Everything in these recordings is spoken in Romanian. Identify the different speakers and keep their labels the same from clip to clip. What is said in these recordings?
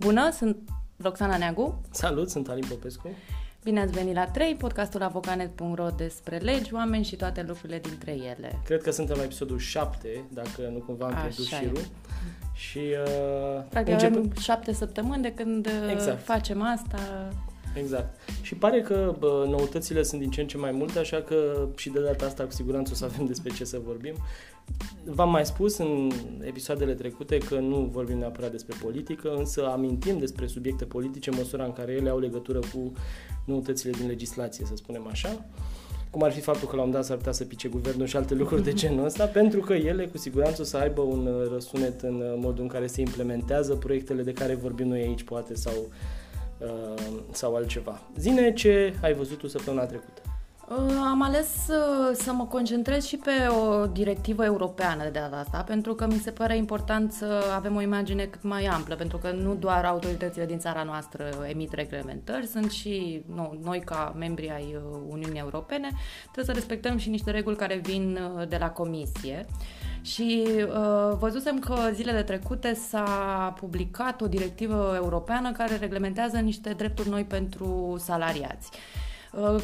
Speaker 1: Bună, sunt Roxana Neagu.
Speaker 2: Salut, sunt Alin Popescu.
Speaker 1: Bine ați venit la 3, podcastul avocanet.ro despre legi, oameni și toate lucrurile dintre ele.
Speaker 2: Cred că suntem la episodul 7, dacă nu cumva am pierdut șirul.
Speaker 1: Și uh, Practic încep... avem 7 săptămâni de când uh, exact. facem asta.
Speaker 2: Exact. Și pare că bă, noutățile sunt din ce în ce mai multe, așa că și de data asta cu siguranță o să avem despre ce să vorbim. V-am mai spus în episoadele trecute că nu vorbim neapărat despre politică, însă amintim despre subiecte politice în măsura în care ele au legătură cu noutățile din legislație, să spunem așa cum ar fi faptul că la un dat s-ar putea să pice guvernul și alte lucruri de genul ăsta, pentru că ele cu siguranță o să aibă un răsunet în modul în care se implementează proiectele de care vorbim noi aici, poate, sau Uh, sau altceva. Zine ce ai văzut tu săptămâna trecută.
Speaker 1: Uh, am ales uh, să mă concentrez și pe o directivă europeană de data asta, pentru că mi se pare important să avem o imagine cât mai amplă, pentru că nu doar autoritățile din țara noastră emit reglementări, sunt și no, noi ca membri ai Uniunii Europene, trebuie să respectăm și niște reguli care vin de la Comisie. Și uh, văzusem că zilele trecute s-a publicat o directivă europeană care reglementează niște drepturi noi pentru salariați. Uh,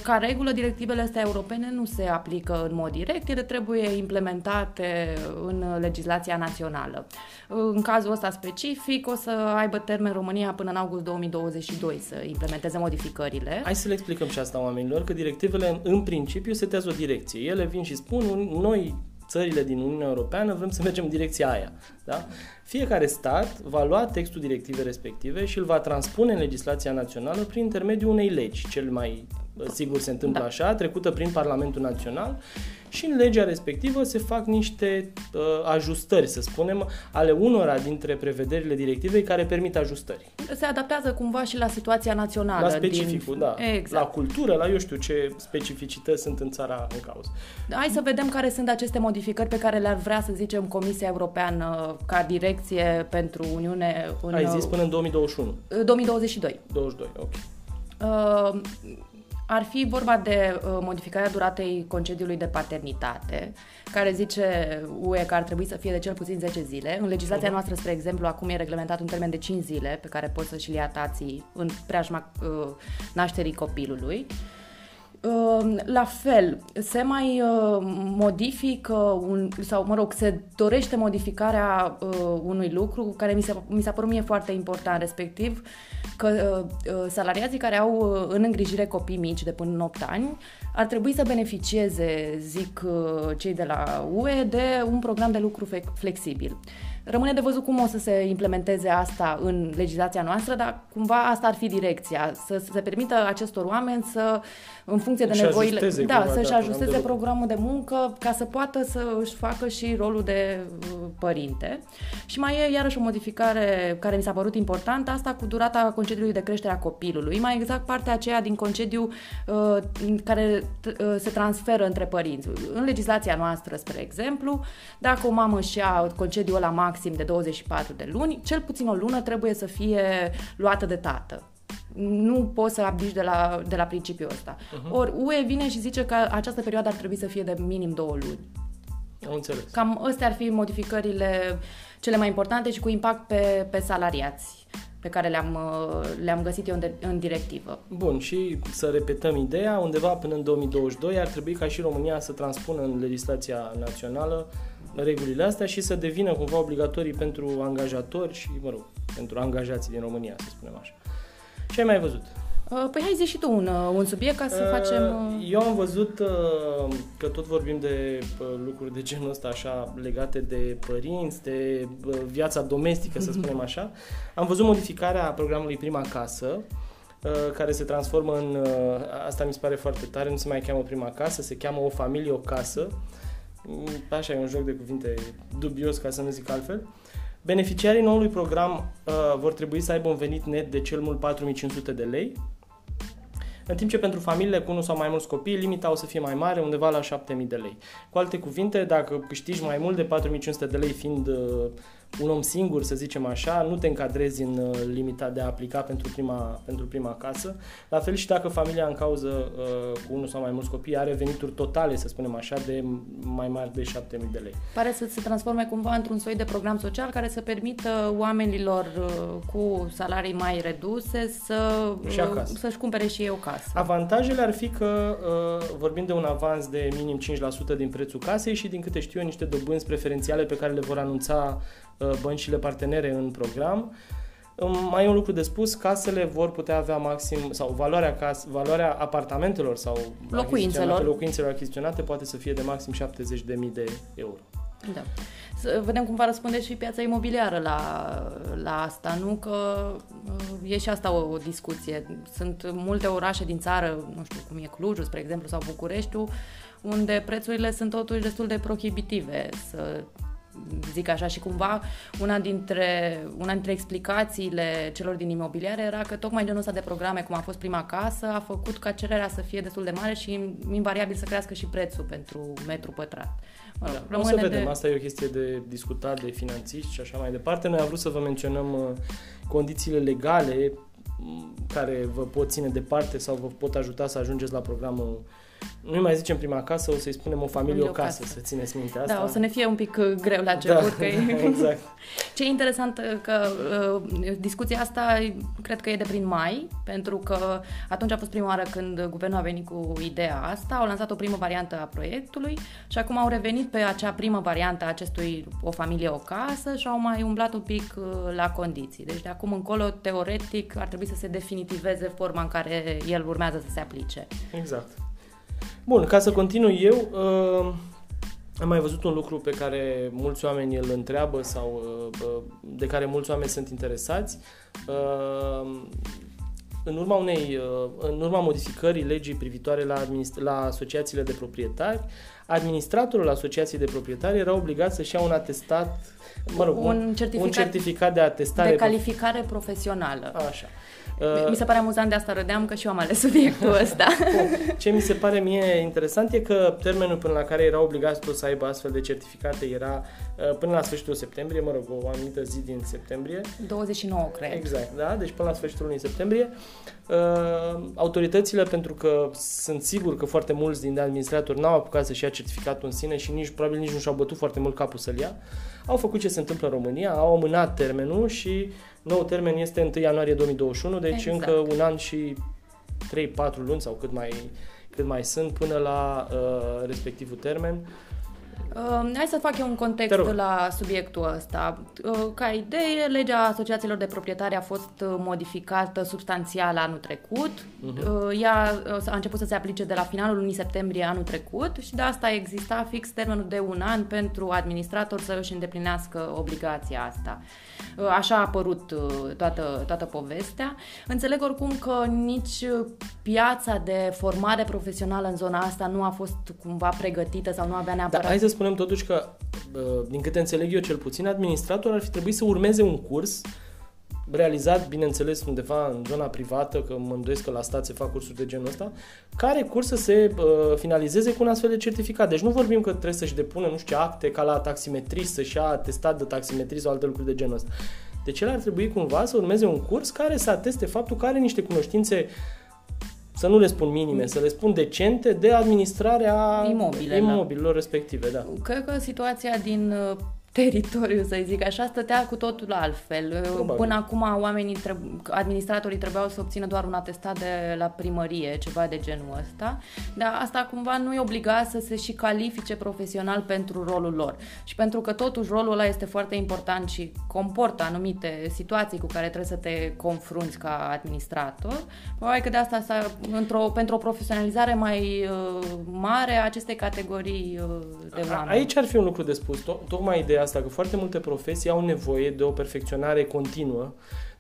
Speaker 1: ca regulă, directivele astea europene nu se aplică în mod direct, ele trebuie implementate în legislația națională. Uh, în cazul ăsta specific, o să aibă termen România până în august 2022 să implementeze modificările.
Speaker 2: Hai să le explicăm și asta oamenilor, că directivele în principiu setează o direcție. Ele vin și spun, noi țările din Uniunea Europeană vrem să mergem în direcția aia. Da? Fiecare stat va lua textul directivei respective și îl va transpune în legislația națională prin intermediul unei legi, cel mai sigur se întâmplă da. așa, trecută prin Parlamentul Național și în legea respectivă se fac niște uh, ajustări, să spunem, ale unora dintre prevederile directivei care permit ajustări.
Speaker 1: Se adaptează cumva și la situația națională.
Speaker 2: La specificul, din... da. Exact. La cultură, la eu știu ce specificități sunt în țara în cauză.
Speaker 1: Hai să vedem care sunt aceste modificări pe care le-ar vrea, să zicem, Comisia Europeană ca direcție pentru Uniune.
Speaker 2: În... Ai zis până în 2021?
Speaker 1: 2022.
Speaker 2: 22, ok.
Speaker 1: Uh, ar fi vorba de uh, modificarea duratei concediului de paternitate, care zice UE că ar trebui să fie de cel puțin 10 zile. În legislația uh-huh. noastră, spre exemplu, acum e reglementat un termen de 5 zile pe care poți să-și ia tații în preajma uh, nașterii copilului. Uh, la fel, se mai uh, modifică un, sau, mă rog, se dorește modificarea uh, unui lucru care mi, se, mi s-a părut mie foarte important, respectiv că uh, uh, salariații care au uh, în îngrijire copii mici de până în 8 ani ar trebui să beneficieze, zic uh, cei de la UE, de un program de lucru flexibil. Rămâne de văzut cum o să se implementeze asta în legislația noastră, dar cumva asta ar fi direcția, să se permită acestor oameni să, în funcție de
Speaker 2: și
Speaker 1: nevoile, da, să-și
Speaker 2: da,
Speaker 1: ajusteze programul de muncă ca să poată să își facă și rolul de uh, părinte. Și mai e iarăși o modificare care mi s-a părut importantă, asta cu durata concediului de creștere a copilului, mai exact partea aceea din concediu uh, care uh, se transferă între părinți. În legislația noastră, spre exemplu, dacă o mamă și ia concediul la maxim maxim de 24 de luni, cel puțin o lună trebuie să fie luată de tată. Nu poți să abdici de la, de la principiul ăsta. Uh-huh. Ori UE vine și zice că această perioadă ar trebui să fie de minim două luni.
Speaker 2: Am înțeles.
Speaker 1: Cam astea ar fi modificările cele mai importante și cu impact pe, pe salariați pe care le-am, le-am găsit eu în, de, în directivă.
Speaker 2: Bun, și să repetăm ideea, undeva până în 2022 ar trebui ca și România să transpună în legislația națională regulile astea și să devină cumva obligatorii pentru angajatori și, mă rog, pentru angajații din România, să spunem așa. Ce ai mai văzut?
Speaker 1: Uh, păi hai zi și tu un, uh, un subiect ca să uh, facem...
Speaker 2: Eu am văzut că tot vorbim de lucruri de genul ăsta așa legate de părinți, de viața domestică, să spunem așa. Am văzut modificarea programului Prima Casă, care se transformă în... Asta mi se pare foarte tare, nu se mai cheamă Prima Casă, se cheamă O Familie, O Casă. Mm, așa e un joc de cuvinte dubios, ca să nu zic altfel. Beneficiarii noului program uh, vor trebui să aibă un venit net de cel mult 4500 de lei, în timp ce pentru familiile cu unul sau mai mulți copii, limita o să fie mai mare, undeva la 7000 de lei. Cu alte cuvinte, dacă câștigi mai mult de 4500 de lei fiind uh, un om singur, să zicem așa, nu te încadrezi în uh, limita de a aplica pentru prima, pentru prima casă. La fel și dacă familia în cauză uh, cu unul sau mai mulți copii are venituri totale, să spunem așa, de mai mari de 7.000 de lei.
Speaker 1: Pare să se transforme cumva într-un soi de program social care să permită oamenilor uh, cu salarii mai reduse să,
Speaker 2: și
Speaker 1: să-și cumpere și ei o casă.
Speaker 2: Avantajele ar fi că vorbim de un avans de minim 5% din prețul casei și din câte știu eu niște dobânzi preferențiale pe care le vor anunța Uh, băncile partenere în program. Mai e un lucru de spus, casele vor putea avea maxim, sau valoarea, cas, valoarea apartamentelor sau
Speaker 1: locuințelor.
Speaker 2: locuințelor achiziționate poate să fie de maxim 70.000 de euro.
Speaker 1: Da. Să vedem cum va răspunde și piața imobiliară la, la asta, nu? Că uh, e și asta o, o discuție. Sunt multe orașe din țară, nu știu cum e Clujul, spre exemplu, sau Bucureștiul, unde prețurile sunt totuși destul de prohibitive. Să zic așa, și cumva una dintre, una dintre explicațiile celor din imobiliare era că tocmai genul ăsta de programe, cum a fost prima casă, a făcut ca cererea să fie destul de mare și invariabil să crească și prețul pentru metru pătrat.
Speaker 2: Mă rog, da, o să vedem, de... asta e o chestie de discutat de finanțiști și așa mai departe. Noi am vrut să vă menționăm uh, condițiile legale mm, care vă pot ține departe sau vă pot ajuta să ajungeți la programul nu mai zicem prima casă, o să-i spunem o familie, familie o casă, casă, să țineți minte asta.
Speaker 1: Da, o să ne fie un pic uh, greu la început. Da, că e...
Speaker 2: exact.
Speaker 1: Ce e interesant uh, că uh, discuția asta cred că e de prin mai, pentru că atunci a fost prima oară când guvernul a venit cu ideea asta, au lansat o primă variantă a proiectului și acum au revenit pe acea primă variantă a acestui o familie, o casă și au mai umblat un pic uh, la condiții. Deci de acum încolo, teoretic, ar trebui să se definitiveze forma în care el urmează să se aplice.
Speaker 2: Exact. Bun, ca să continui eu, uh, am mai văzut un lucru pe care mulți oameni îl întreabă sau uh, uh, de care mulți oameni sunt interesați. Uh, în urma unei, uh, în urma modificării legii privitoare la, administ- la asociațiile de proprietari, administratorul asociației de proprietari era obligat să-și ia un atestat, mă rog, un, certificat, un certificat de atestare.
Speaker 1: De calificare profesională.
Speaker 2: Așa.
Speaker 1: Uh, mi se pare amuzant de asta râdeam că și eu am ales subiectul ăsta.
Speaker 2: Ce mi se pare mie interesant e că termenul până la care era obligat toți să aibă astfel de certificate era uh, până la sfârșitul septembrie, mă rog, o anumită zi din septembrie.
Speaker 1: 29, cred.
Speaker 2: Exact, da, deci până la sfârșitul lunii septembrie. Uh, autoritățile, pentru că sunt sigur că foarte mulți din administratori n-au apucat să-și ia certificatul în sine și nici, probabil nici nu și-au bătut foarte mult capul să-l ia, au făcut ce se întâmplă în România, au amânat termenul și nou termen este 1 ianuarie 2021, deci exact. încă un an și 3-4 luni sau cât mai, cât mai sunt până la uh, respectivul termen.
Speaker 1: Uh, hai să fac eu un context la subiectul ăsta. Uh, ca idee, legea asociațiilor de proprietari a fost uh, modificată substanțial anul trecut. Uh-huh. Uh, ea uh, a început să se aplice de la finalul lunii septembrie anul trecut și de asta exista fix termenul de un an pentru administrator să își îndeplinească obligația asta. Uh, așa a apărut uh, toată, toată povestea. Înțeleg oricum că nici piața de formare profesională în zona asta nu a fost cumva pregătită sau nu avea neapărat...
Speaker 2: Da, hai să spunem totuși că, din câte înțeleg eu cel puțin, administrator ar fi trebuit să urmeze un curs realizat, bineînțeles, undeva în zona privată, că mă îndoiesc că la stat se fac cursuri de genul ăsta, care curs să se uh, finalizeze cu un astfel de certificat. Deci nu vorbim că trebuie să-și depună, nu știu ce, acte ca la taximetrist, să-și ia atestat de taximetrist sau alte lucruri de genul ăsta. Deci el ar trebui cumva să urmeze un curs care să ateste faptul că are niște cunoștințe să nu le spun minime, să le spun decente de administrarea
Speaker 1: Imobile,
Speaker 2: imobililor da. respective. Da.
Speaker 1: Cred că situația din uh, teritoriu, să zic așa, stătea cu totul altfel. Probabil. Până acum oamenii, administratorii trebuiau să obțină doar un atestat de la primărie, ceva de genul ăsta, dar asta cumva nu îi obliga să se și califice profesional pentru rolul lor. Și pentru că totuși rolul ăla este foarte important și comportă anumite situații cu care trebuie să te confrunți ca administrator, probabil că de asta s-a, într-o, pentru o profesionalizare mai uh, mare a acestei categorii uh, de oameni.
Speaker 2: Aici ar fi un lucru de spus, to- tocmai ideea asta, că foarte multe profesii au nevoie de o perfecționare continuă,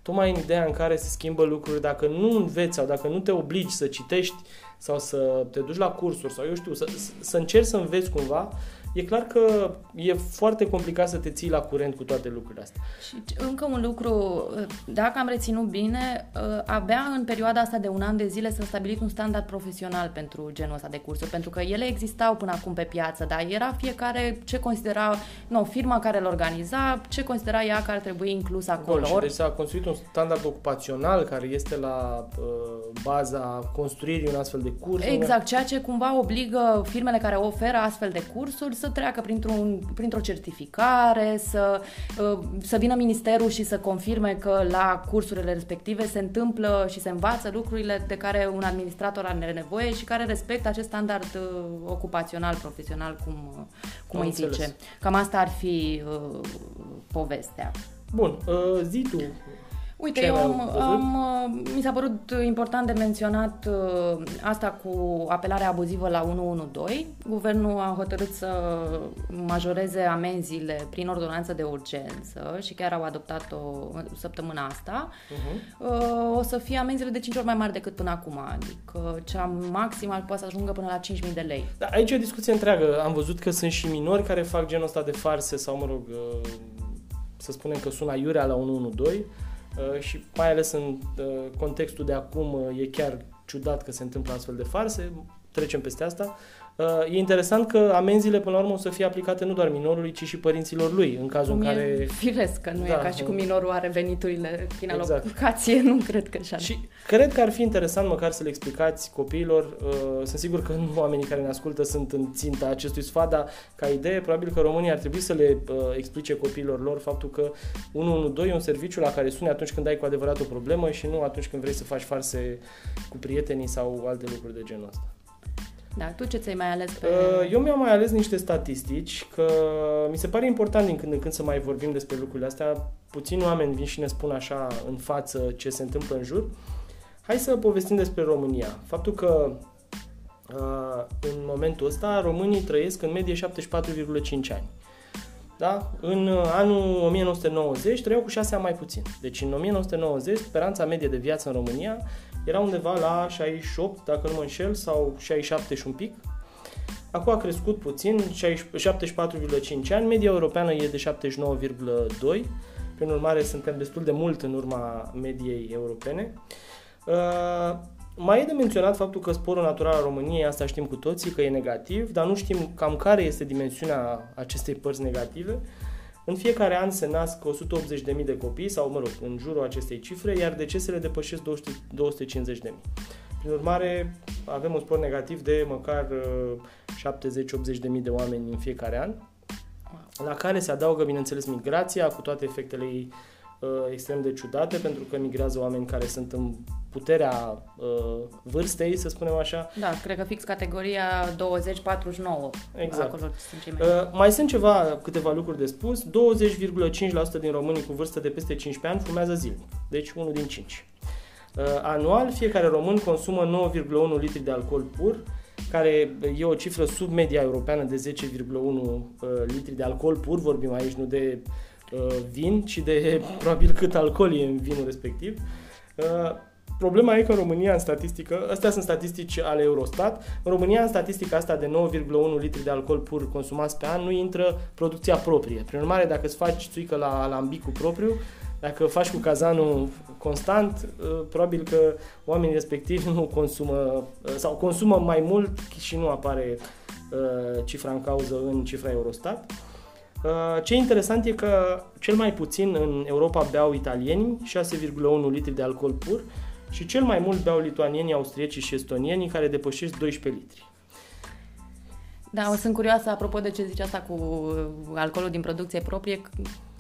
Speaker 2: tocmai în ideea în care se schimbă lucruri, dacă nu înveți sau dacă nu te obligi să citești sau să te duci la cursuri sau eu știu, să, să încerci să înveți cumva, e clar că e foarte complicat să te ții la curent cu toate lucrurile astea.
Speaker 1: Și încă un lucru, dacă am reținut bine, abia în perioada asta de un an de zile s-a stabilit un standard profesional pentru genul ăsta de cursuri, pentru că ele existau până acum pe piață, dar era fiecare ce considera, nu, firma care îl organiza, ce considera ea că ar trebui inclus acolo. Bun,
Speaker 2: și deci s-a construit un standard ocupațional care este la uh, baza construirii un astfel de curs.
Speaker 1: Exact, ceea ce cumva obligă firmele care oferă astfel de cursuri să treacă printr-un, printr-o certificare, să, uh, să vină ministerul și să confirme că la cursurile respective se întâmplă și se învață lucrurile de care un administrator are nevoie și care respectă acest standard uh, ocupațional, profesional, cum, cum îi zice. Cam asta ar fi uh, povestea.
Speaker 2: Bun, uh, zi tu
Speaker 1: Uite, Ce eu am, am, uh, mi s-a părut important de menționat uh, asta cu apelarea abuzivă la 112. Guvernul a hotărât să majoreze amenziile prin ordonanță de urgență și chiar au adoptat-o săptămâna asta. Uh-huh. Uh, o să fie amenziile de 5 ori mai mari decât până acum, adică cea maximă poate să ajungă până la 5.000 de lei.
Speaker 2: Da, aici e o discuție întreagă. Am văzut că sunt și minori care fac genul ăsta de farse sau, mă rog, uh, să spunem că sună iurea la 112 Uh, și mai ales în uh, contextul de acum uh, e chiar ciudat că se întâmplă astfel de farse, trecem peste asta. Uh, e interesant că amenziile, până la urmă, o să fie aplicate nu doar minorului, ci și părinților lui, în cazul
Speaker 1: cum
Speaker 2: în care...
Speaker 1: Firesc, că nu da, e ca și cum minorul are veniturile prin exact. alocație, nu cred că așa.
Speaker 2: Și cred că ar fi interesant măcar să le explicați copiilor, uh, sunt sigur că nu oamenii care ne ascultă sunt în ținta acestui sfat, dar ca idee, probabil că România ar trebui să le uh, explice copiilor lor faptul că 112 e un serviciu la care suni atunci când ai cu adevărat o problemă și nu atunci când vrei să faci farse cu prietenii sau alte lucruri de genul ăsta.
Speaker 1: Da, tu ce ți-ai mai ales pe...
Speaker 2: Uh, eu mi-am mai ales niște statistici, că mi se pare important din când în când să mai vorbim despre lucrurile astea. Puțini oameni vin și ne spun așa în față ce se întâmplă în jur. Hai să povestim despre România. Faptul că uh, în momentul ăsta românii trăiesc în medie 74,5 ani. Da? În anul 1990 trăiau cu 6 ani mai puțin. Deci în 1990 speranța medie de viață în România era undeva la 68, dacă nu mă înșel, sau 67 și un pic. Acum a crescut puțin, 74,5 ani, media europeană e de 79,2, prin urmare suntem destul de mult în urma mediei europene. Uh, mai e de menționat faptul că sporul natural al României, asta știm cu toții, că e negativ, dar nu știm cam care este dimensiunea acestei părți negative. Uh, în fiecare an se nasc 180.000 de copii, sau mă rog, în jurul acestei cifre, iar decesele depășesc 250.000. Prin urmare, avem un spor negativ de măcar 70-80.000 uh, de oameni în fiecare an, la care se adaugă, bineînțeles, migrația cu toate efectele ei uh, extrem de ciudate, pentru că migrează oameni care sunt în puterea uh, vârstei, să spunem așa.
Speaker 1: Da, cred că fix categoria 20-49.
Speaker 2: Exact. Acolo sunt cei mai... Uh, mai sunt ceva, câteva lucruri de spus. 20,5% din românii cu vârstă de peste 15 ani fumează zilnic, deci unul din 5. Uh, anual, fiecare român consumă 9,1 litri de alcool pur, care e o cifră sub media europeană de 10,1 uh, litri de alcool pur, vorbim aici nu de uh, vin, ci de probabil cât alcool e în vinul respectiv. Uh, Problema e că în România, în statistică, astea sunt statistici ale Eurostat, în România, în statistica asta de 9,1 litri de alcool pur consumați pe an, nu intră producția proprie. Prin urmare, dacă îți faci țuică la alambicu propriu, dacă faci cu cazanul constant, uh, probabil că oamenii respectivi nu consumă uh, sau consumă mai mult și nu apare uh, cifra în cauză în cifra Eurostat. Ce e interesant e că cel mai puțin în Europa beau italienii, 6,1 litri de alcool pur, și cel mai mult beau lituanienii, austriecii și estonienii, care depășesc 12 litri.
Speaker 1: Da, o sunt curioasă apropo de ce zice asta cu alcoolul din producție proprie,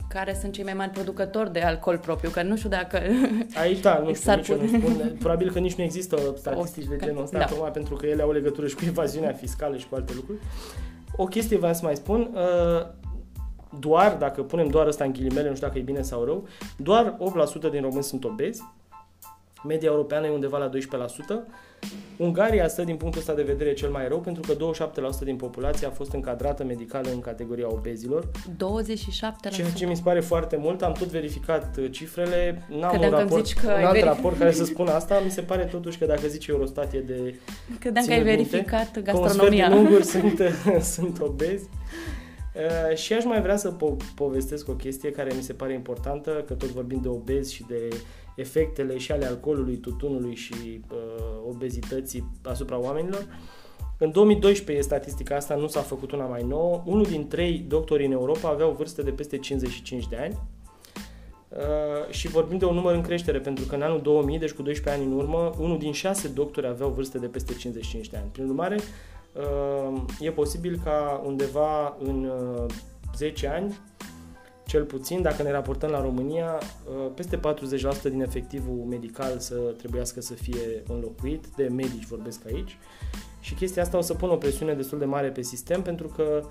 Speaker 1: care sunt cei mai mari producători de alcool propriu, că nu știu dacă...
Speaker 2: Aici, da, nu știu, nici nu spun. Probabil că nici nu există statistici de genul ăsta, da. tocmai pentru că ele au legătură și cu evaziunea fiscală și cu alte lucruri. O chestie vreau să mai spun, uh, doar, dacă punem doar asta în ghilimele, nu știu dacă e bine sau rău, doar 8% din români sunt obezi, Media europeană e undeva la 12%. Ungaria stă din punctul ăsta de vedere cel mai rău pentru că 27% din populație a fost încadrată medicală în categoria obezilor.
Speaker 1: 27%?
Speaker 2: Ceea ce mi se pare foarte mult. Am tot verificat uh, cifrele. N-am
Speaker 1: Credeam
Speaker 2: un raport,
Speaker 1: zici că
Speaker 2: un alt
Speaker 1: verific...
Speaker 2: raport care să spună asta. Mi se pare totuși că dacă zice Eurostat e de
Speaker 1: Credeam că ai verificat
Speaker 2: gastronomia.
Speaker 1: gastronomia.
Speaker 2: Că un unguri sunt, sunt obezi. Uh, și aș mai vrea să po- povestesc o chestie care mi se pare importantă, că tot vorbim de obezi și de efectele și ale alcoolului, tutunului și uh, obezității asupra oamenilor. În 2012 statistica asta, nu s-a făcut una mai nouă. Unul din trei doctori în Europa aveau vârste de peste 55 de ani. Uh, și vorbim de un număr în creștere, pentru că în anul 2000, deci cu 12 ani în urmă, unul din șase doctori aveau vârste de peste 55 de ani. Prin urmare, uh, e posibil ca undeva în uh, 10 ani cel puțin, dacă ne raportăm la România, uh, peste 40% din efectivul medical să trebuiască să fie înlocuit, de medici vorbesc aici, și chestia asta o să pună o presiune destul de mare pe sistem, pentru că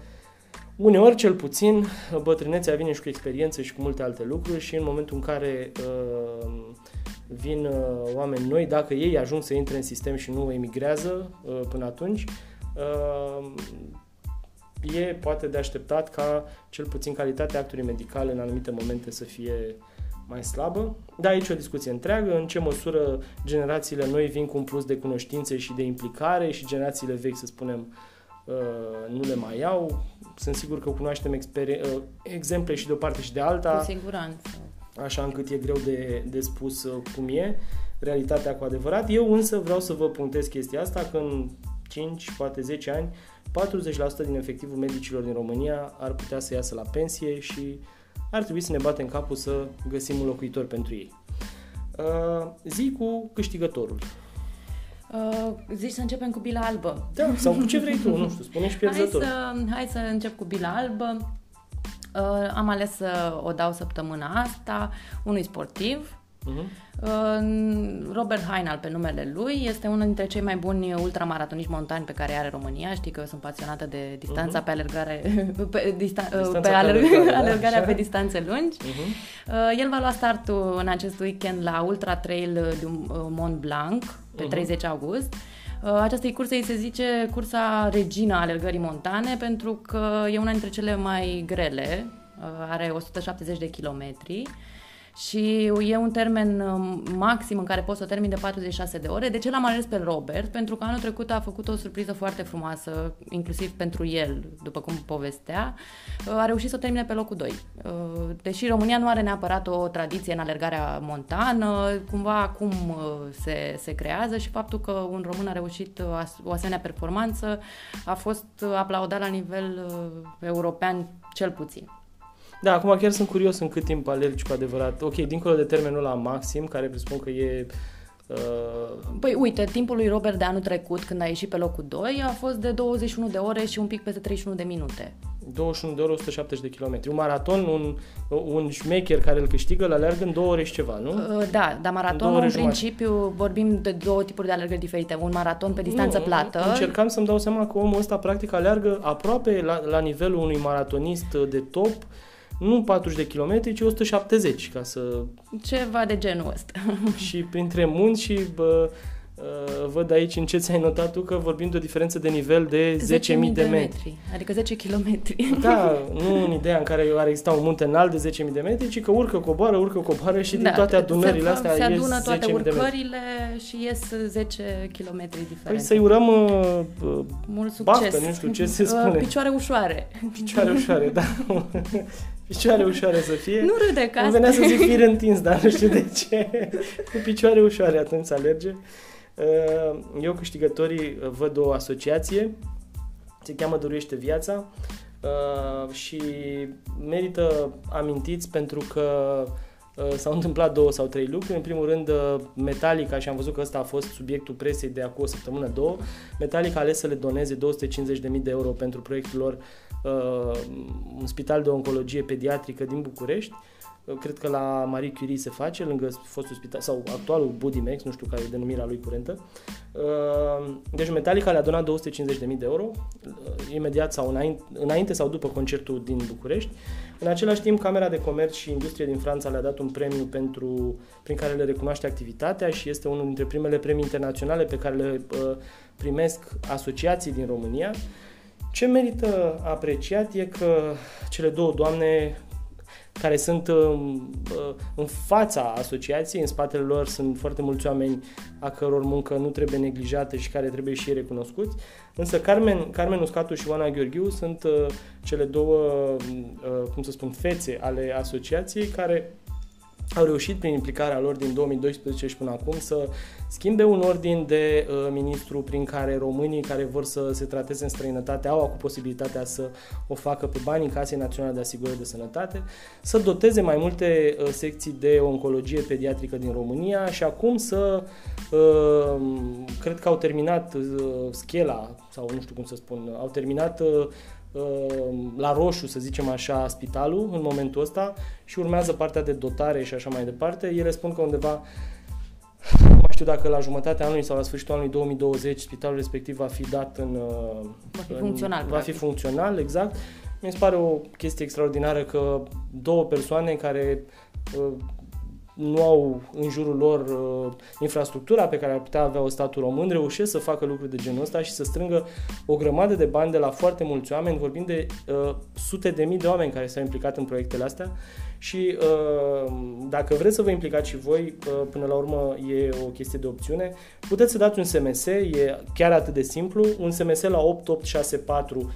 Speaker 2: uneori, cel puțin, bătrânețea vine și cu experiență și cu multe alte lucruri și în momentul în care uh, vin uh, oameni noi, dacă ei ajung să intre în sistem și nu emigrează uh, până atunci, uh, e poate de așteptat ca cel puțin calitatea actului medical în anumite momente să fie mai slabă. Da, aici o discuție întreagă, în ce măsură generațiile noi vin cu un plus de cunoștințe și de implicare și generațiile vechi, să spunem, uh, nu le mai au. Sunt sigur că cunoaștem exper- uh, exemple și de o parte și de alta.
Speaker 1: Cu siguranță.
Speaker 2: Așa încât e greu de, de spus uh, cum e realitatea cu adevărat. Eu însă vreau să vă punctez chestia asta că în 5, poate 10 ani 40% din efectivul medicilor din România ar putea să iasă la pensie și ar trebui să ne batem capul să găsim un locuitor pentru ei. Uh, zi cu câștigătorul.
Speaker 1: Uh, zici să începem cu bila albă.
Speaker 2: Da, sau cu ce vrei tu, nu știu, spune și pierzător.
Speaker 1: Hai să, hai să încep cu bila albă. Uh, am ales să o dau săptămâna asta unui sportiv Uh-huh. Robert Hainal, pe numele lui, este unul dintre cei mai buni ultramaratoniști montani pe care are România. Știi că eu sunt pasionată de distanța uh-huh. pe alergare, pe, distan- distanța pe, alerg- pe alergare, alergarea da, pe distanțe lungi. Uh-huh. El va lua startul în acest weekend la Ultra Trail du Mont Blanc, pe uh-huh. 30 august. Această cursă îi se zice cursa regina alergării montane pentru că e una dintre cele mai grele, are 170 de kilometri și e un termen um, maxim în care poți să termini de 46 de ore. De ce l-am ales pe Robert? Pentru că anul trecut a făcut o surpriză foarte frumoasă, inclusiv pentru el, după cum povestea. Uh, a reușit să o termine pe locul 2. Uh, deși România nu are neapărat o tradiție în alergarea montană, cumva acum uh, se, se creează și faptul că un român a reușit o asemenea performanță a fost aplaudat la nivel european cel puțin.
Speaker 2: Da, acum chiar sunt curios în cât timp alergi cu adevărat. Ok, dincolo de termenul la maxim, care presupun că e... Uh...
Speaker 1: Păi uite, timpul lui Robert de anul trecut, când a ieșit pe locul 2, a fost de 21 de ore și un pic peste 31 de minute.
Speaker 2: 21 de ore, 170 de kilometri. Un maraton, un, un șmecher care îl câștigă, îl alergă în două ore și ceva, nu?
Speaker 1: Uh, da, dar maratonul, în, în principiu, jumate. vorbim de două tipuri de alergări diferite. Un maraton pe distanță
Speaker 2: nu,
Speaker 1: plată.
Speaker 2: Încercam să-mi dau seama că omul ăsta, practic, alergă aproape la, la nivelul unui maratonist de top, nu 40 de kilometri, ci 170 ca să...
Speaker 1: Ceva de genul ăsta.
Speaker 2: și printre munți și bă, Uh, văd aici în ce ți-ai notat tu că vorbim de o diferență de nivel de 10.000 de, de metri. metri.
Speaker 1: Adică 10 km.
Speaker 2: Da, nu în ideea în care ar exista un munte înalt de 10.000 de metri, ci că urcă, coboară, urcă, coboară și da, din toate adunările
Speaker 1: se,
Speaker 2: astea
Speaker 1: se adună toate urcările și ies 10 km diferențe. Păi
Speaker 2: să-i urăm uh,
Speaker 1: Mult succes.
Speaker 2: Baftă, nu știu ce se uh, spune.
Speaker 1: Picioare ușoare.
Speaker 2: Picioare ușoare, da. picioare ușoare să fie.
Speaker 1: Nu râde că
Speaker 2: Îmi venea să zic fir întins, dar nu știu de ce. Cu picioare ușoare atunci alerge. Uh, eu câștigătorii uh, văd o asociație, se cheamă Dăruiește Viața uh, și merită amintiți pentru că s-au întâmplat două sau trei lucruri. În primul rând, Metallica, și am văzut că ăsta a fost subiectul presei de acum o săptămână, două, Metallica a ales să le doneze 250.000 de euro pentru proiectul lor uh, un spital de oncologie pediatrică din București cred că la Marie Curie se face, lângă fostul spital, sau actualul Budimex, nu știu care e denumirea lui curentă. Deci Metallica le-a donat 250.000 de euro, imediat sau înainte, înainte sau după concertul din București. În același timp, Camera de Comerț și Industrie din Franța le-a dat un premiu pentru, prin care le recunoaște activitatea și este unul dintre primele premii internaționale pe care le uh, primesc asociații din România. Ce merită apreciat e că cele două doamne care sunt um, uh, în fața asociației, în spatele lor sunt foarte mulți oameni a căror muncă nu trebuie neglijată și care trebuie și ei recunoscuți. Însă Carmen, Carmen Uscatu și Oana Gheorghiu sunt uh, cele două, uh, cum să spun, fețe ale asociației care au reușit prin implicarea lor din 2012 și până acum să schimbe un ordin de uh, ministru prin care românii care vor să se trateze în străinătate au acum posibilitatea să o facă pe banii Casei Naționale de Asigurări de Sănătate, să doteze mai multe uh, secții de oncologie pediatrică din România și acum să, uh, cred că au terminat uh, schela, sau nu știu cum să spun, au terminat uh, Ehm, la roșu, să zicem așa, spitalul în momentul ăsta și urmează partea de dotare și așa mai departe. Ele spun că undeva nu mai știu dacă la jumătatea anului sau la sfârșitul anului 2020 spitalul respectiv va fi dat în...
Speaker 1: Va fi în, funcțional.
Speaker 2: Va fi funcțional, exact. Mi se pare o chestie extraordinară că două persoane care nu au în jurul lor uh, infrastructura pe care ar putea avea o statul român, reușesc să facă lucruri de genul ăsta și să strângă o grămadă de bani de la foarte mulți oameni, vorbim de uh, sute de mii de oameni care s-au implicat în proiectele astea. Și uh, dacă vreți să vă implicați și voi, uh, până la urmă e o chestie de opțiune, puteți să dați un SMS, e chiar atât de simplu, un SMS la 8864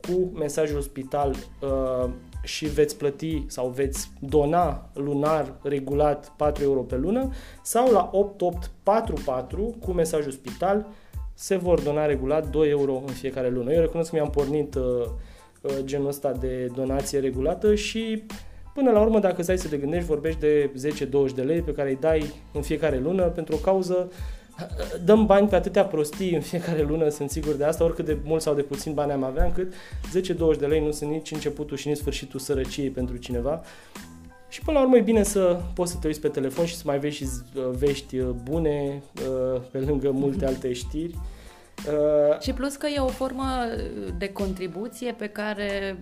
Speaker 2: cu mesajul spital uh, și veți plăti sau veți dona lunar regulat 4 euro pe lună sau la 8844 cu mesajul spital se vor dona regulat 2 euro în fiecare lună. Eu recunosc că mi-am pornit uh, uh, genul ăsta de donație regulată și până la urmă dacă stai să te gândești vorbești de 10-20 de lei pe care îi dai în fiecare lună pentru o cauză dăm bani pe atâtea prostii în fiecare lună, sunt sigur de asta, oricât de mult sau de puțin bani am avea, încât 10-20 de lei nu sunt nici începutul și nici sfârșitul sărăciei pentru cineva. Și până la urmă e bine să poți să te uiți pe telefon și să mai vezi și uh, vești uh, bune uh, pe lângă multe alte știri.
Speaker 1: Uh, și plus că e o formă de contribuție pe care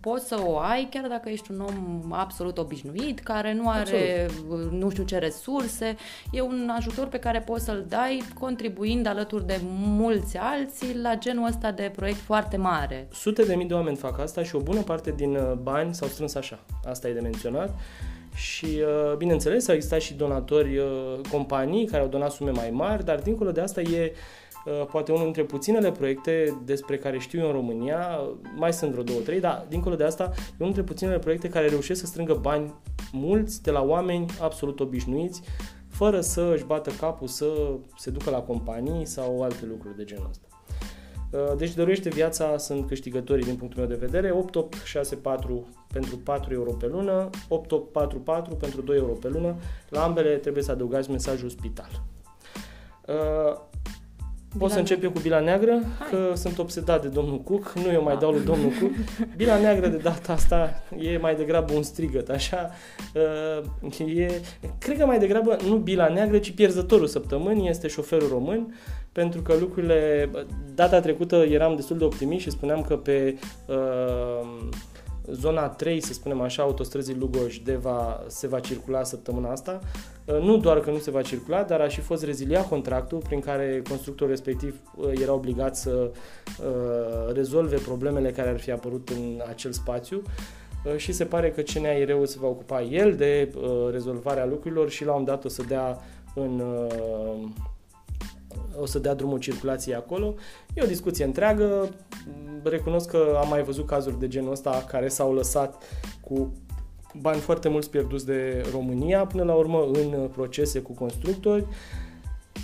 Speaker 1: poți să o ai chiar dacă ești un om absolut obișnuit, care nu are absolut. nu știu ce resurse. E un ajutor pe care poți să-l dai contribuind alături de mulți alții la genul ăsta de proiect foarte mare.
Speaker 2: Sute de mii de oameni fac asta și o bună parte din uh, bani s-au strâns așa. Asta e de menționat. Și, uh, bineînțeles, au existat și donatori, companii care au donat sume mai mari, dar dincolo de asta e Uh, poate unul dintre puținele proiecte despre care știu eu în România, mai sunt vreo două, trei, dar dincolo de asta, e unul dintre puținele proiecte care reușesc să strângă bani mulți de la oameni absolut obișnuiți, fără să își bată capul să se ducă la companii sau alte lucruri de genul ăsta. Uh, deci dăruiește viața, sunt câștigătorii din punctul meu de vedere, 8864 pentru 4 euro pe lună, 8844 pentru 2 euro pe lună, la ambele trebuie să adăugați mesajul spital. Uh, Bila Pot să încep eu cu bila neagră, Hai. că sunt obsedat de domnul Cook, nu eu mai dau lui domnul Cook. Bila neagră de data asta e mai degrabă un strigăt, așa. Uh, e, cred că mai degrabă nu bila neagră, ci pierzătorul săptămânii este șoferul român, pentru că lucrurile... Data trecută eram destul de optimist și spuneam că pe... Uh, zona 3, să spunem așa, autostrăzii Lugoj-Deva se va circula săptămâna asta. Uh, nu doar că nu se va circula, dar a și fost reziliat contractul prin care constructorul respectiv uh, era obligat să uh, rezolve problemele care ar fi apărut în acel spațiu și se pare că CNAIR-ul se va ocupa el de rezolvarea lucrurilor și la un dat o să dea în o să dea drumul circulației acolo. E o discuție întreagă. Recunosc că am mai văzut cazuri de genul ăsta care s-au lăsat cu bani foarte mulți pierduți de România, până la urmă în procese cu constructori.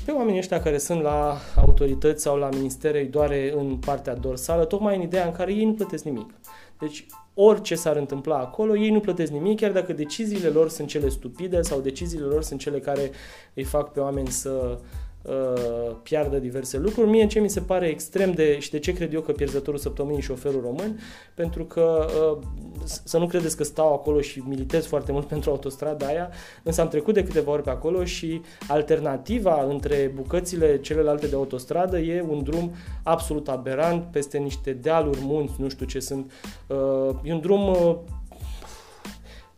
Speaker 2: Pe oamenii ăștia care sunt la autorități sau la ministere îi doare în partea dorsală, tocmai în ideea în care ei nu plătesc nimic. Deci orice s-ar întâmpla acolo, ei nu plătesc nimic, chiar dacă deciziile lor sunt cele stupide sau deciziile lor sunt cele care îi fac pe oameni să uh, piardă diverse lucruri. Mie ce mi se pare extrem de, și de ce cred eu că pierzătorul săptămânii șoferul român, pentru că uh, să nu credeți că stau acolo și militez foarte mult pentru autostrada aia, însă am trecut de câteva ori pe acolo și alternativa între bucățile celelalte de autostradă e un drum absolut aberant peste niște dealuri, munți, nu știu ce sunt. Uh, e un drum uh,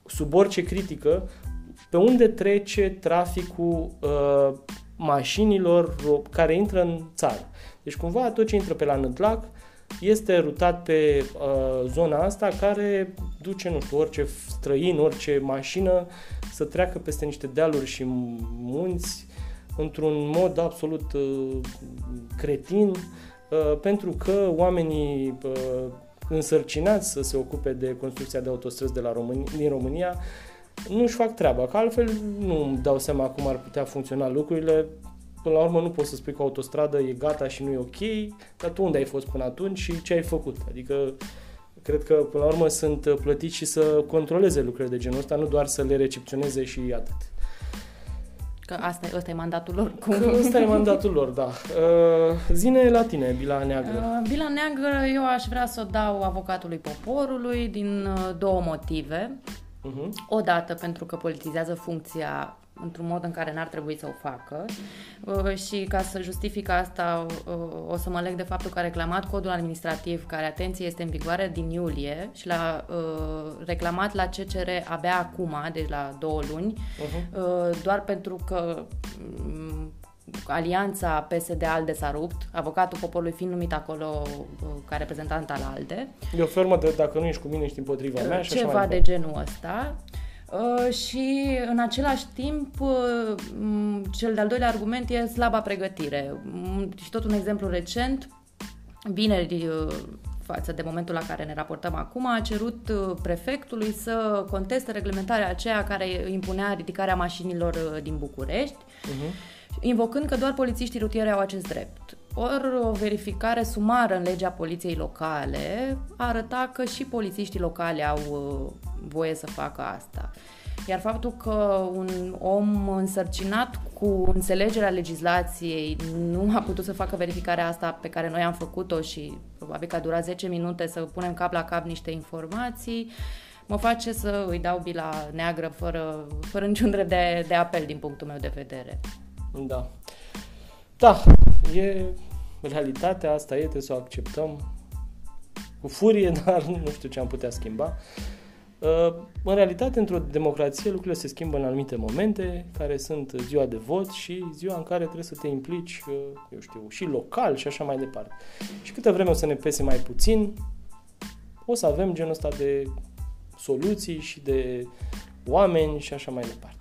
Speaker 2: sub orice critică, pe unde trece traficul uh, mașinilor care intră în țară. Deci cumva tot ce intră pe la Nădlac este rutat pe uh, zona asta care duce, nu știu, orice străin, orice mașină să treacă peste niște dealuri și munți într-un mod absolut uh, cretin uh, pentru că oamenii uh, însărcinați să se ocupe de construcția de autostrăzi de la România, din România nu își fac treaba, că altfel nu îmi dau seama cum ar putea funcționa lucrurile. Până la urmă nu poți să spui că autostradă e gata și nu e ok, dar tu unde ai fost până atunci și ce ai făcut? Adică cred că până la urmă sunt plătiți și să controleze lucrurile de genul ăsta, nu doar să le recepționeze și atât.
Speaker 1: Că asta, ăsta e mandatul lor. Cum?
Speaker 2: Că ăsta e mandatul lor, da. Uh, zine la tine, Bila Neagră. Uh,
Speaker 1: Bila Neagră eu aș vrea să o dau avocatului poporului din uh, două motive. Uh-huh. Odată pentru că politizează funcția într-un mod în care n-ar trebui să o facă uh, și ca să justific asta uh, o să mă leg de faptul că a reclamat codul administrativ care, atenție, este în vigoare din iulie și l-a uh, reclamat la CCR abia acum, deci la două luni, uh-huh. doar pentru că um, alianța PSD-ALDE s-a rupt, avocatul poporului fiind numit acolo ca reprezentant al ALDE.
Speaker 2: E o formă de dacă nu ești cu mine, ești împotriva mea și
Speaker 1: Ceva
Speaker 2: așa
Speaker 1: de genul ăsta. Uh, și în același timp, uh, cel de-al doilea argument e slaba pregătire. Și tot un exemplu recent, vineri uh, față de momentul la care ne raportăm acum, a cerut prefectului să conteste reglementarea aceea care impunea ridicarea mașinilor din București, uh-huh. Invocând că doar polițiștii rutieri au acest drept. Ori o verificare sumară în legea poliției locale arăta că și polițiștii locale au voie să facă asta. Iar faptul că un om însărcinat cu înțelegerea legislației nu a putut să facă verificarea asta pe care noi am făcut-o și probabil că a durat 10 minute să punem cap la cap niște informații, mă face să îi dau bila neagră fără, fără niciun drept de, de apel din punctul meu de vedere.
Speaker 2: Da. Da, e realitatea asta, e, trebuie să o acceptăm cu furie, dar nu știu ce am putea schimba. Uh, în realitate, într-o democrație, lucrurile se schimbă în anumite momente, care sunt ziua de vot și ziua în care trebuie să te implici, uh, eu știu, și local și așa mai departe. Și câtă vreme o să ne pese mai puțin, o să avem genul ăsta de soluții și de oameni și așa mai departe.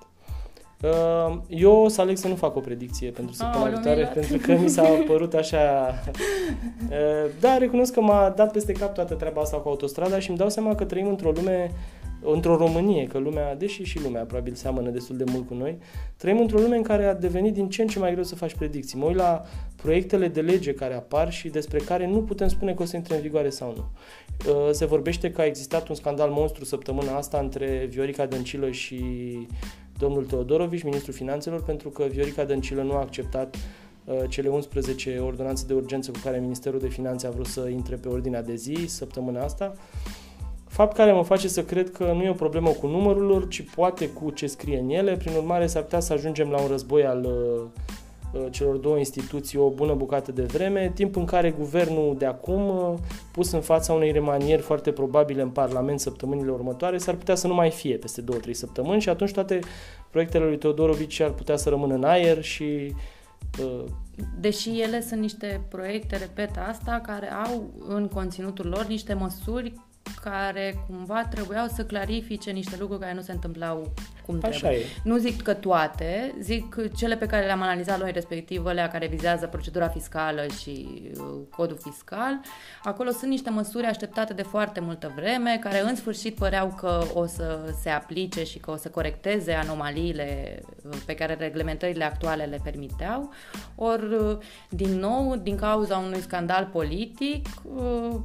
Speaker 2: Uh, eu o să aleg să nu fac o predicție pentru săptămâna viitoare, pentru că mi s-a părut așa... Da, recunosc că m-a dat peste cap toată treaba asta cu autostrada și îmi dau seama că trăim într-o lume într-o Românie, că lumea, deși și lumea probabil seamănă destul de mult cu noi, trăim într-o lume în care a devenit din ce în ce mai greu să faci predicții. Mă uit la proiectele de lege care apar și despre care nu putem spune că o să intre în vigoare sau nu. Se vorbește că a existat un scandal monstru săptămâna asta între Viorica Dăncilă și domnul Teodorovici, ministrul finanțelor, pentru că Viorica Dăncilă nu a acceptat uh, cele 11 ordonanțe de urgență cu care Ministerul de Finanțe a vrut să intre pe ordinea de zi săptămâna asta. Fapt care mă face să cred că nu e o problemă cu numărul lor, ci poate cu ce scrie în ele. Prin urmare, s-ar putea să ajungem la un război al uh, Uh, celor două instituții o bună bucată de vreme, timp în care guvernul de acum, uh, pus în fața unei remanieri foarte probabile în Parlament săptămânile următoare, s-ar putea să nu mai fie peste 2-3 săptămâni și atunci toate proiectele lui Teodorovici ar putea să rămână în aer și
Speaker 1: uh, Deși ele sunt niște proiecte, repet asta, care au în conținutul lor niște măsuri care cumva trebuiau să clarifice niște lucruri care nu se întâmplau cum Așa trebuie. E. Nu zic că toate, zic cele pe care le-am analizat noi, respectiv alea care vizează procedura fiscală și uh, codul fiscal. Acolo sunt niște măsuri așteptate de foarte multă vreme, care în sfârșit păreau că o să se aplice și că o să corecteze anomaliile uh, pe care reglementările actuale le permiteau. Ori, uh, din nou, din cauza unui scandal politic,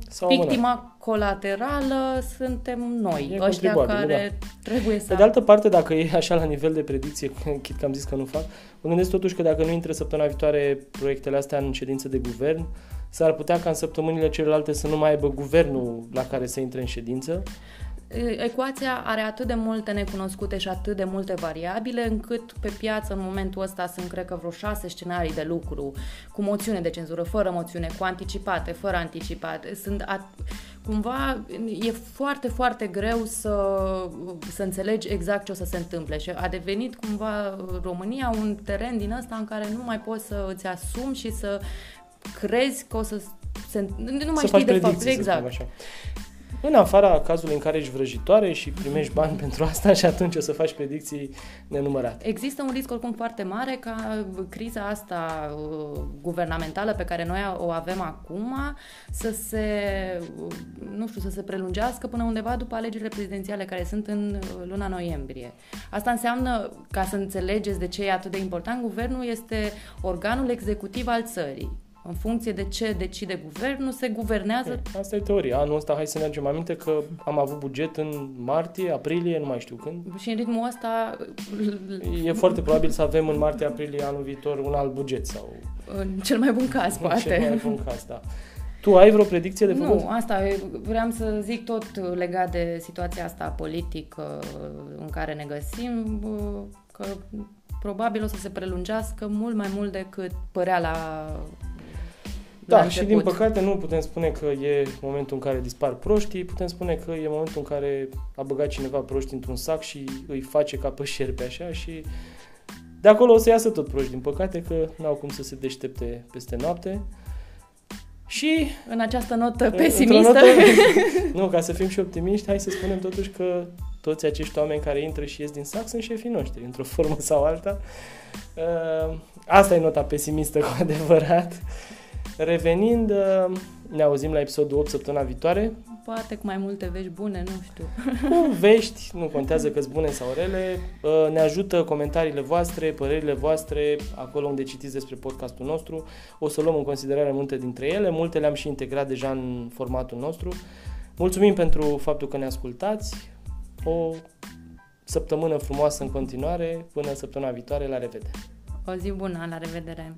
Speaker 1: Sau victima colaterală suntem noi,
Speaker 2: E
Speaker 1: ăștia
Speaker 2: contribuabil,
Speaker 1: care trebuie să...
Speaker 2: Pe de altă parte, dacă e așa la nivel de predicție, chit că am zis că nu fac, mă gândesc totuși că dacă nu intră săptămâna viitoare proiectele astea în ședință de guvern, s-ar putea ca în săptămânile celelalte să nu mai aibă guvernul la care să intre în ședință.
Speaker 1: Ecuația are atât de multe necunoscute și atât de multe variabile încât pe piață în momentul ăsta sunt cred că vreo șase scenarii de lucru cu moțiune de cenzură, fără moțiune, cu anticipate, fără anticipate. Sunt at- cumva e foarte, foarte greu să, să înțelegi exact ce o să se întâmple și a devenit cumva România un teren din ăsta în care nu mai poți să îți asumi și să crezi că o să se, nu mai
Speaker 2: să
Speaker 1: știi de fapt.
Speaker 2: predicții,
Speaker 1: Exact.
Speaker 2: Așa. În afara cazului în care ești vrăjitoare și primești bani pentru asta și atunci o să faci predicții nenumărate.
Speaker 1: Există un risc oricum foarte mare ca criza asta uh, guvernamentală pe care noi o avem acum să se, uh, nu știu, să se prelungească până undeva după alegerile prezidențiale care sunt în uh, luna noiembrie. Asta înseamnă, ca să înțelegeți de ce e atât de important, guvernul este organul executiv al țării. În funcție de ce decide guvernul, se guvernează.
Speaker 2: Asta e teoria. Anul ăsta, hai să ne aducem aminte că am avut buget în martie, aprilie, nu mai știu când.
Speaker 1: Și în ritmul ăsta...
Speaker 2: E foarte probabil să avem în martie-aprilie anul viitor un alt buget sau...
Speaker 1: În cel mai bun caz, poate.
Speaker 2: În cel mai bun caz, da. Tu ai vreo predicție de făcut?
Speaker 1: Nu, asta vreau să zic tot legat de situația asta politică în care ne găsim, că probabil o să se prelungească mult mai mult decât părea la
Speaker 2: da, la și din păcate nu putem spune că e momentul în care dispar proștii, putem spune că e momentul în care a băgat cineva proști într-un sac și îi face ca pe șerpe așa și de acolo o să iasă tot proști, din păcate că n-au cum să se deștepte peste noapte. Și
Speaker 1: în această notă pesimistă notă,
Speaker 2: Nu, ca să fim și optimiști, hai să spunem totuși că toți acești oameni care intră și ies din sac sunt șefii noștri, într-o formă sau alta. Uh, asta e nota pesimistă cu adevărat. Revenind, uh, ne auzim la episodul 8 săptămâna viitoare.
Speaker 1: Poate cu mai multe vești bune, nu știu.
Speaker 2: Cu vești, nu contează că bune sau rele. Uh, ne ajută comentariile voastre, părerile voastre, acolo unde citiți despre podcastul nostru. O să luăm în considerare multe dintre ele. Multe le-am și integrat deja în formatul nostru. Mulțumim pentru faptul că ne ascultați. O săptămână frumoasă în continuare. Până săptămâna viitoare, la revedere!
Speaker 1: O zi bună, la revedere!